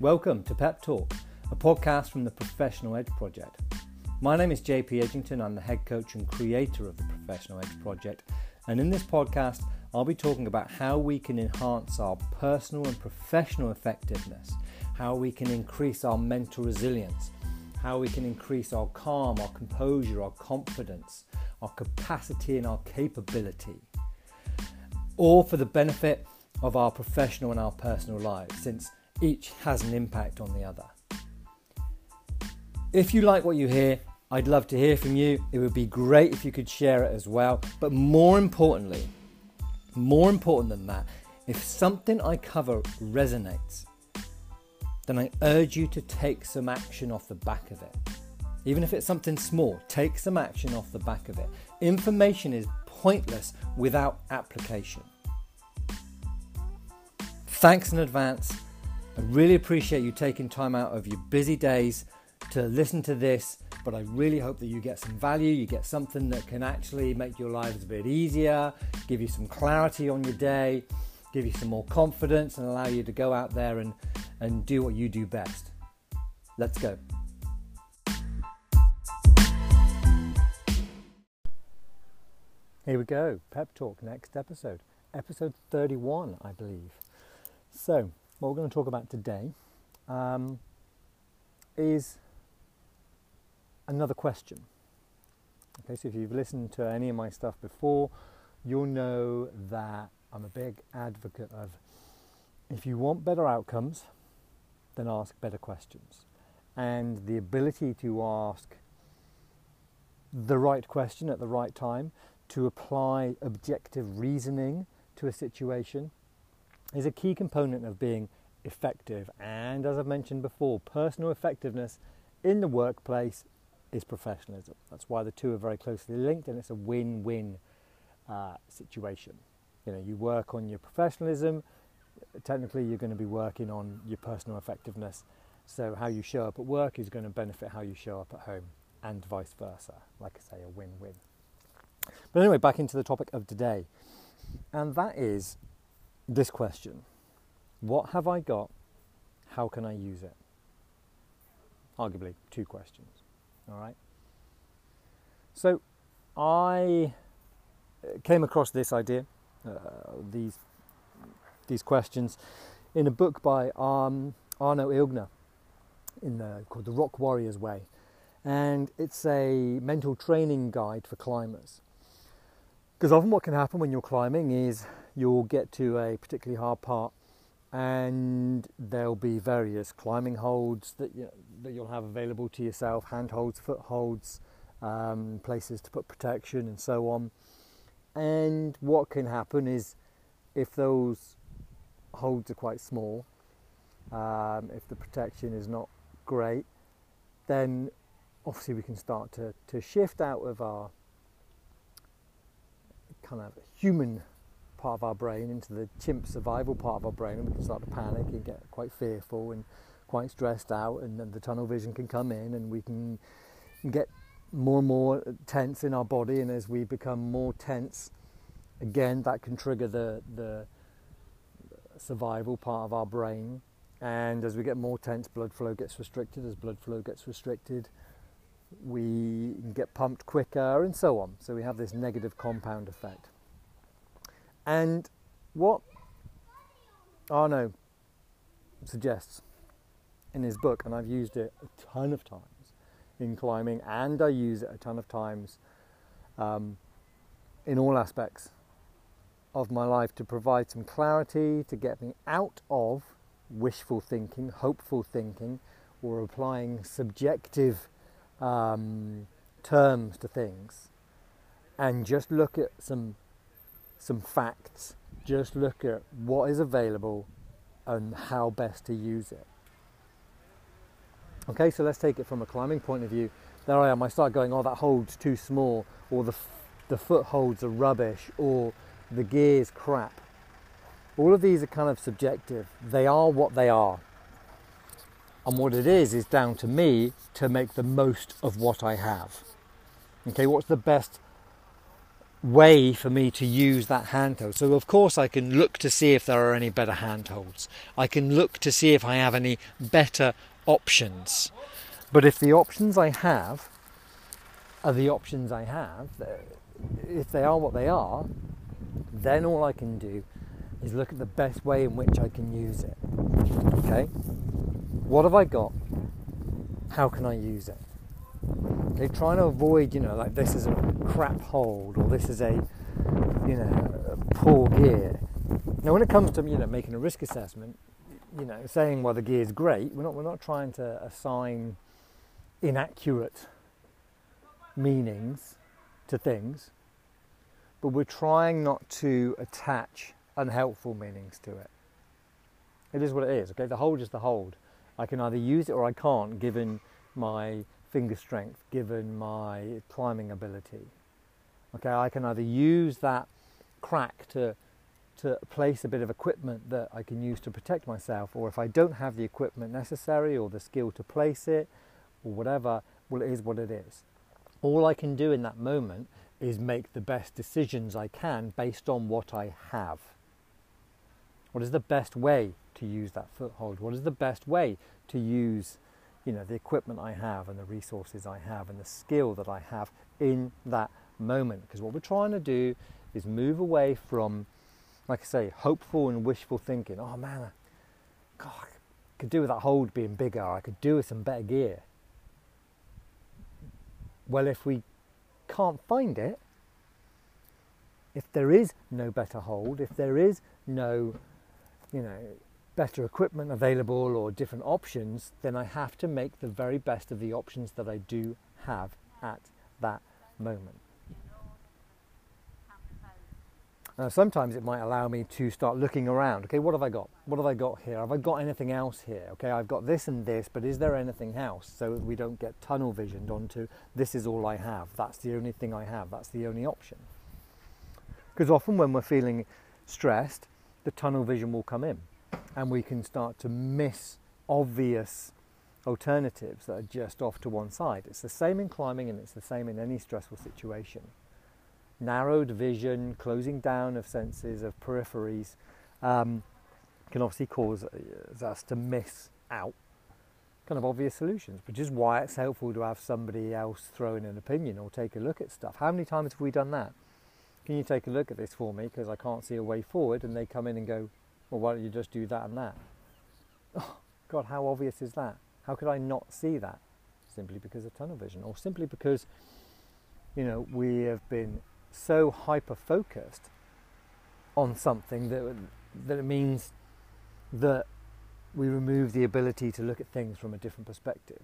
Welcome to Pep Talk, a podcast from the Professional Edge Project. My name is JP Edgington. I'm the head coach and creator of the Professional Edge Project. And in this podcast, I'll be talking about how we can enhance our personal and professional effectiveness, how we can increase our mental resilience, how we can increase our calm, our composure, our confidence, our capacity, and our capability. All for the benefit of our professional and our personal lives, since each has an impact on the other. If you like what you hear, I'd love to hear from you. It would be great if you could share it as well. But more importantly, more important than that, if something I cover resonates, then I urge you to take some action off the back of it. Even if it's something small, take some action off the back of it. Information is pointless without application. Thanks in advance. I really appreciate you taking time out of your busy days to listen to this, but I really hope that you get some value, you get something that can actually make your lives a bit easier, give you some clarity on your day, give you some more confidence, and allow you to go out there and, and do what you do best. Let's go. Here we go, Pep Talk, next episode, episode 31, I believe. So, what we're going to talk about today um, is another question. Okay, so if you've listened to any of my stuff before, you'll know that I'm a big advocate of if you want better outcomes, then ask better questions. And the ability to ask the right question at the right time, to apply objective reasoning to a situation, is a key component of being effective. And as I've mentioned before, personal effectiveness in the workplace is professionalism. That's why the two are very closely linked and it's a win win uh, situation. You know, you work on your professionalism, technically, you're going to be working on your personal effectiveness. So, how you show up at work is going to benefit how you show up at home, and vice versa. Like I say, a win win. But anyway, back into the topic of today, and that is this question What have I got? How can I use it? Arguably, two questions. All right. So, I uh, came across this idea, uh, these these questions, in a book by um, Arno Ilgner, in the, called The Rock Warrior's Way, and it's a mental training guide for climbers. Because often, what can happen when you're climbing is you'll get to a particularly hard part and there'll be various climbing holds that, you, that you'll have available to yourself, handholds, footholds, um, places to put protection, and so on. And what can happen is if those holds are quite small, um, if the protection is not great, then obviously we can start to, to shift out of our kind of human part of our brain into the chimp survival part of our brain, and we can start to panic and get quite fearful and quite stressed out, and then the tunnel vision can come in, and we can get more and more tense in our body, and as we become more tense, again, that can trigger the the survival part of our brain, and as we get more tense, blood flow gets restricted. As blood flow gets restricted, we get pumped quicker, and so on. So we have this negative compound effect. And what Arno suggests in his book, and I've used it a ton of times in climbing, and I use it a ton of times um, in all aspects of my life to provide some clarity, to get me out of wishful thinking, hopeful thinking, or applying subjective um, terms to things, and just look at some some facts, just look at what is available and how best to use it. Okay, so let's take it from a climbing point of view. There I am, I start going, oh, that hold's too small, or the, the footholds are rubbish, or the gear's crap. All of these are kind of subjective. They are what they are. And what it is, is down to me to make the most of what I have. Okay, what's the best way for me to use that handhold. So of course I can look to see if there are any better handholds. I can look to see if I have any better options. But if the options I have are the options I have, uh, if they are what they are, then all I can do is look at the best way in which I can use it. Okay? What have I got? How can I use it? They're trying to avoid, you know, like this is a crap hold or this is a, you know, poor gear. Now, when it comes to, you know, making a risk assessment, you know, saying, well, the gear is great, we're not, we're not trying to assign inaccurate meanings to things, but we're trying not to attach unhelpful meanings to it. It is what it is, okay? The hold is the hold. I can either use it or I can't given my finger strength, given my climbing ability. Okay, I can either use that crack to to place a bit of equipment that I can use to protect myself, or if I don't have the equipment necessary or the skill to place it or whatever, well, it is what it is. All I can do in that moment is make the best decisions I can based on what I have. What is the best way to use that foothold? What is the best way to use you know, the equipment I have and the resources I have and the skill that I have in that moment. Because what we're trying to do is move away from, like I say, hopeful and wishful thinking. Oh man, God, I could do with that hold being bigger. I could do with some better gear. Well, if we can't find it, if there is no better hold, if there is no, you know, better equipment available or different options, then I have to make the very best of the options that I do have at that moment. Now, sometimes it might allow me to start looking around. Okay, what have I got? What have I got here? Have I got anything else here? Okay, I've got this and this, but is there anything else? So we don't get tunnel visioned onto this is all I have. That's the only thing I have. That's the only option. Because often when we're feeling stressed, the tunnel vision will come in and we can start to miss obvious alternatives that are just off to one side. It's the same in climbing and it's the same in any stressful situation. Narrowed vision, closing down of senses, of peripheries, um, can obviously cause uh, us to miss out kind of obvious solutions, which is why it's helpful to have somebody else throw in an opinion or take a look at stuff. How many times have we done that? Can you take a look at this for me because I can't see a way forward? And they come in and go, well, why don't you just do that and that? Oh, God, how obvious is that? How could I not see that? Simply because of tunnel vision, or simply because, you know, we have been so hyper focused on something that, that it means that we remove the ability to look at things from a different perspective.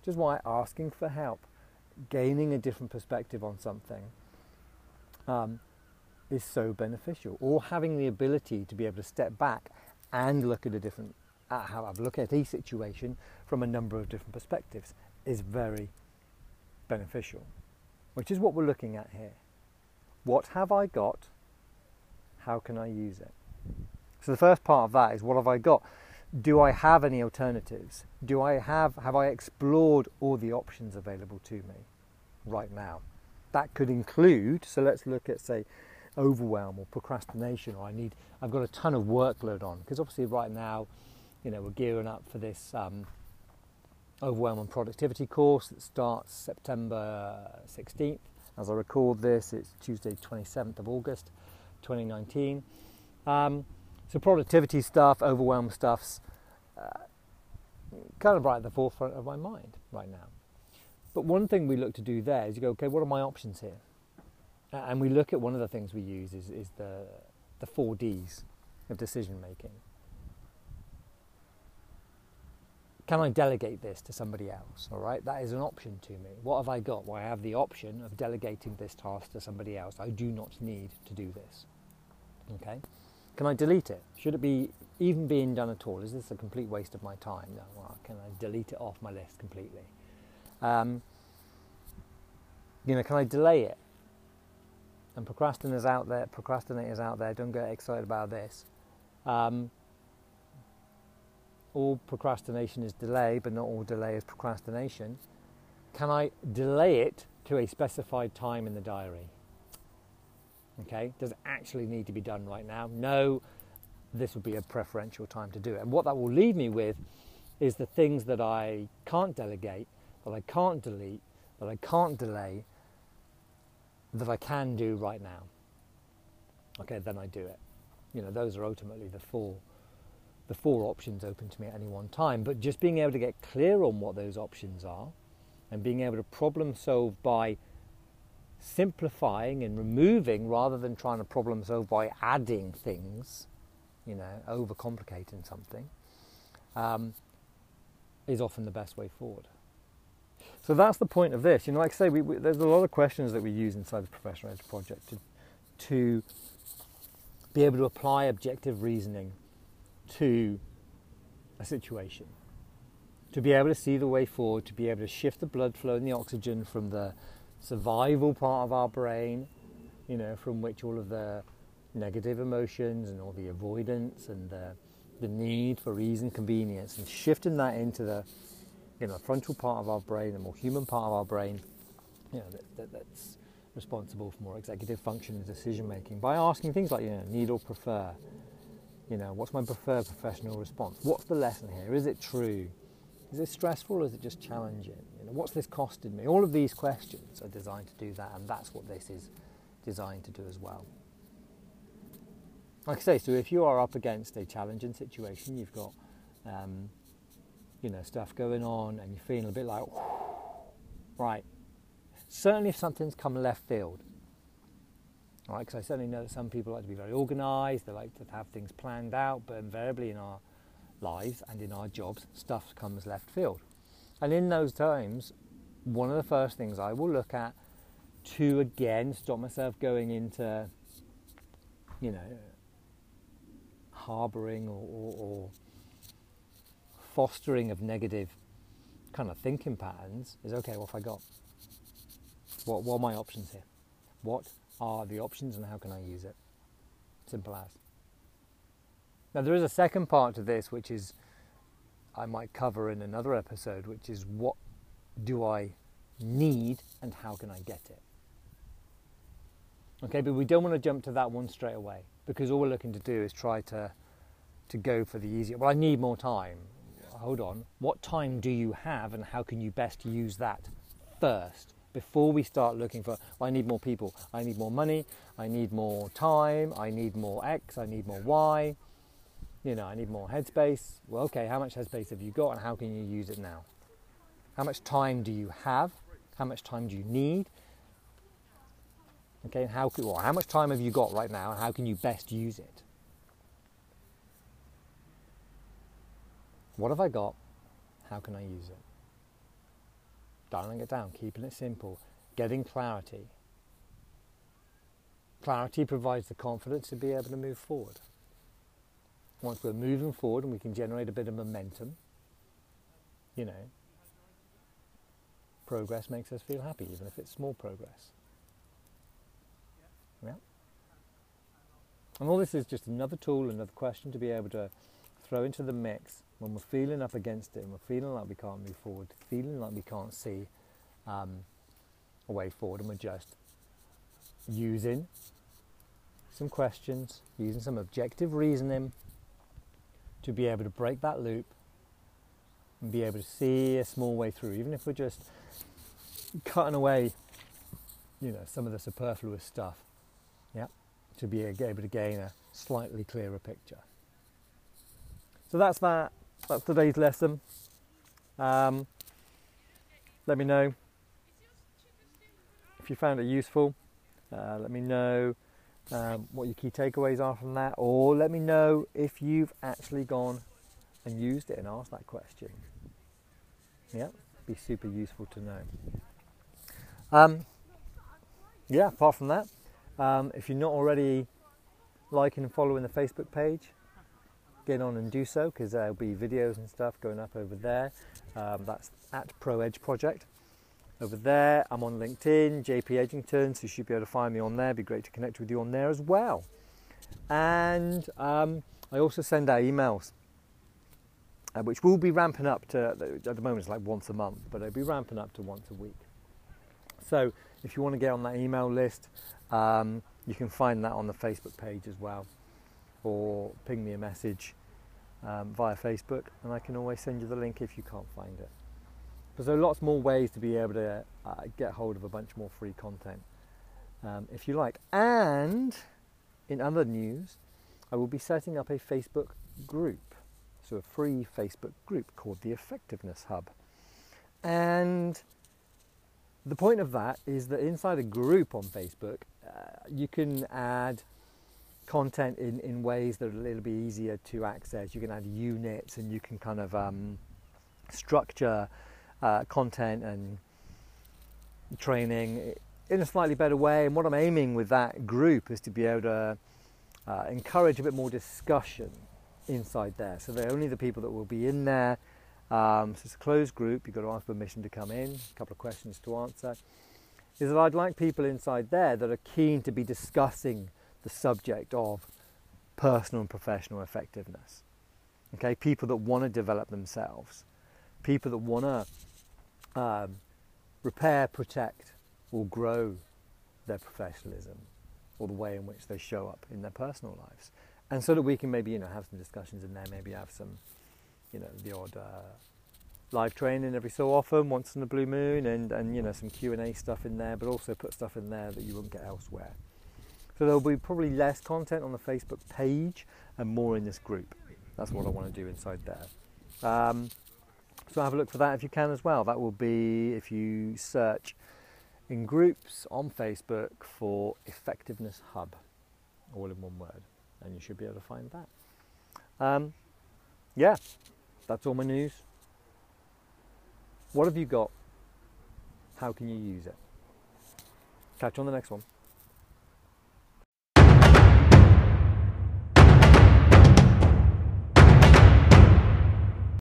Which is why asking for help, gaining a different perspective on something, um, is so beneficial, or having the ability to be able to step back and look at a different, uh, have a look at a situation from a number of different perspectives is very beneficial, which is what we're looking at here. What have I got? How can I use it? So the first part of that is what have I got? Do I have any alternatives? Do I have have I explored all the options available to me right now? That could include, so let's look at say overwhelm or procrastination or I need I've got a ton of workload on. Because obviously right now you know we're gearing up for this um, overwhelm and productivity course that starts September 16th as I record this it's Tuesday 27th of August 2019 um, so productivity stuff overwhelm stuff's uh, kind of right at the forefront of my mind right now. But one thing we look to do there is you go okay what are my options here and we look at one of the things we use is, is the, the four Ds of decision making. Can I delegate this to somebody else? All right, that is an option to me. What have I got? Well, I have the option of delegating this task to somebody else. I do not need to do this. Okay, can I delete it? Should it be even being done at all? Is this a complete waste of my time? No. Well, can I delete it off my list completely? Um, you know, can I delay it? And procrastinators out there, procrastinators out there, don't get excited about this. Um, all procrastination is delay, but not all delay is procrastination. Can I delay it to a specified time in the diary? Okay, does it actually need to be done right now? No, this would be a preferential time to do it. And what that will leave me with is the things that I can't delegate, that I can't delete, that I can't delay, that I can do right now. Okay, then I do it. You know, those are ultimately the four the four options open to me at any one time. But just being able to get clear on what those options are and being able to problem solve by simplifying and removing rather than trying to problem solve by adding things, you know, overcomplicating something, um, is often the best way forward. So that's the point of this. You know, like I say, we, we, there's a lot of questions that we use inside the Professional Edge project to, to be able to apply objective reasoning to a situation, to be able to see the way forward, to be able to shift the blood flow and the oxygen from the survival part of our brain, you know, from which all of the negative emotions and all the avoidance and the, the need for ease and convenience, and shifting that into the you know, the frontal part of our brain, the more human part of our brain, you know, that, that, that's responsible for more executive function and decision making by asking things like, you know, need or prefer, you know, what's my preferred professional response? What's the lesson here? Is it true? Is it stressful or is it just challenging? You know, what's this costing me? All of these questions are designed to do that, and that's what this is designed to do as well. Like I say, so if you are up against a challenging situation, you've got, um, you know, stuff going on, and you're feeling a bit like, right. Certainly, if something's come left field, right? Because I certainly know that some people like to be very organised, they like to have things planned out, but invariably in our lives and in our jobs, stuff comes left field. And in those times, one of the first things I will look at to again stop myself going into, you know, harbouring or, or, or fostering of negative kind of thinking patterns is okay, what have I got? What, what are my options here? What are the options and how can I use it? Simple as. Now, there is a second part to this, which is I might cover in another episode, which is what do I need and how can I get it? Okay, but we don't want to jump to that one straight away because all we're looking to do is try to to go for the easier. Well, I need more time. Hold on. What time do you have and how can you best use that first? before we start looking for, I need more people, I need more money, I need more time, I need more X, I need more Y, you know, I need more headspace. Well, okay, how much headspace have you got and how can you use it now? How much time do you have? How much time do you need? Okay, how, well, how much time have you got right now and how can you best use it? What have I got? How can I use it? dialing it down, keeping it simple, getting clarity. Clarity provides the confidence to be able to move forward. Once we're moving forward and we can generate a bit of momentum, you know, progress makes us feel happy, even if it's small progress. Yeah. And all this is just another tool, another question to be able to throw into the mix when we're feeling up against it and we're feeling like we can't move forward, feeling like we can't see um, a way forward, and we're just using some questions, using some objective reasoning to be able to break that loop and be able to see a small way through, even if we're just cutting away, you know, some of the superfluous stuff, yeah, to be able to gain a slightly clearer picture. So that's that. That's today's lesson. Um, let me know if you found it useful. Uh, let me know um, what your key takeaways are from that, or let me know if you've actually gone and used it and asked that question. Yeah, be super useful to know. Um, yeah, apart from that, um, if you're not already liking and following the Facebook page, get on and do so because there'll be videos and stuff going up over there. Um, that's at Pro Edge Project. Over there, I'm on LinkedIn, JP Edgington, so you should be able to find me on there. Be great to connect with you on there as well. And um, I also send out emails, uh, which will be ramping up to, at the moment it's like once a month, but it'll be ramping up to once a week. So if you want to get on that email list, um, You can find that on the Facebook page as well, or ping me a message um, via Facebook, and I can always send you the link if you can't find it. But there are lots more ways to be able to uh, get hold of a bunch more free content um, if you like. And in other news, I will be setting up a Facebook group, so a free Facebook group called the Effectiveness Hub. And the point of that is that inside a group on Facebook, uh, you can add content in, in ways that are a little bit easier to access. You can add units and you can kind of um, structure uh, content and training in a slightly better way. And what I'm aiming with that group is to be able to uh, encourage a bit more discussion inside there. So they're only the people that will be in there. Um, so it's a closed group. You've got to ask permission to come in. A couple of questions to answer. Is that I'd like people inside there that are keen to be discussing the subject of personal and professional effectiveness. Okay, people that want to develop themselves, people that want to um, repair, protect, or grow their professionalism or the way in which they show up in their personal lives. And so that we can maybe, you know, have some discussions in there, maybe have some, you know, the odd uh, live training every so often, once in a blue moon, and, and, you know, some Q&A stuff in there, but also put stuff in there that you won't get elsewhere. So there'll be probably less content on the Facebook page and more in this group. That's what I want to do inside there. Um, so have a look for that if you can as well. That will be if you search in groups on Facebook for Effectiveness Hub, all in one word, and you should be able to find that. Um, yeah, that's all my news. What have you got? How can you use it? Catch you on the next one.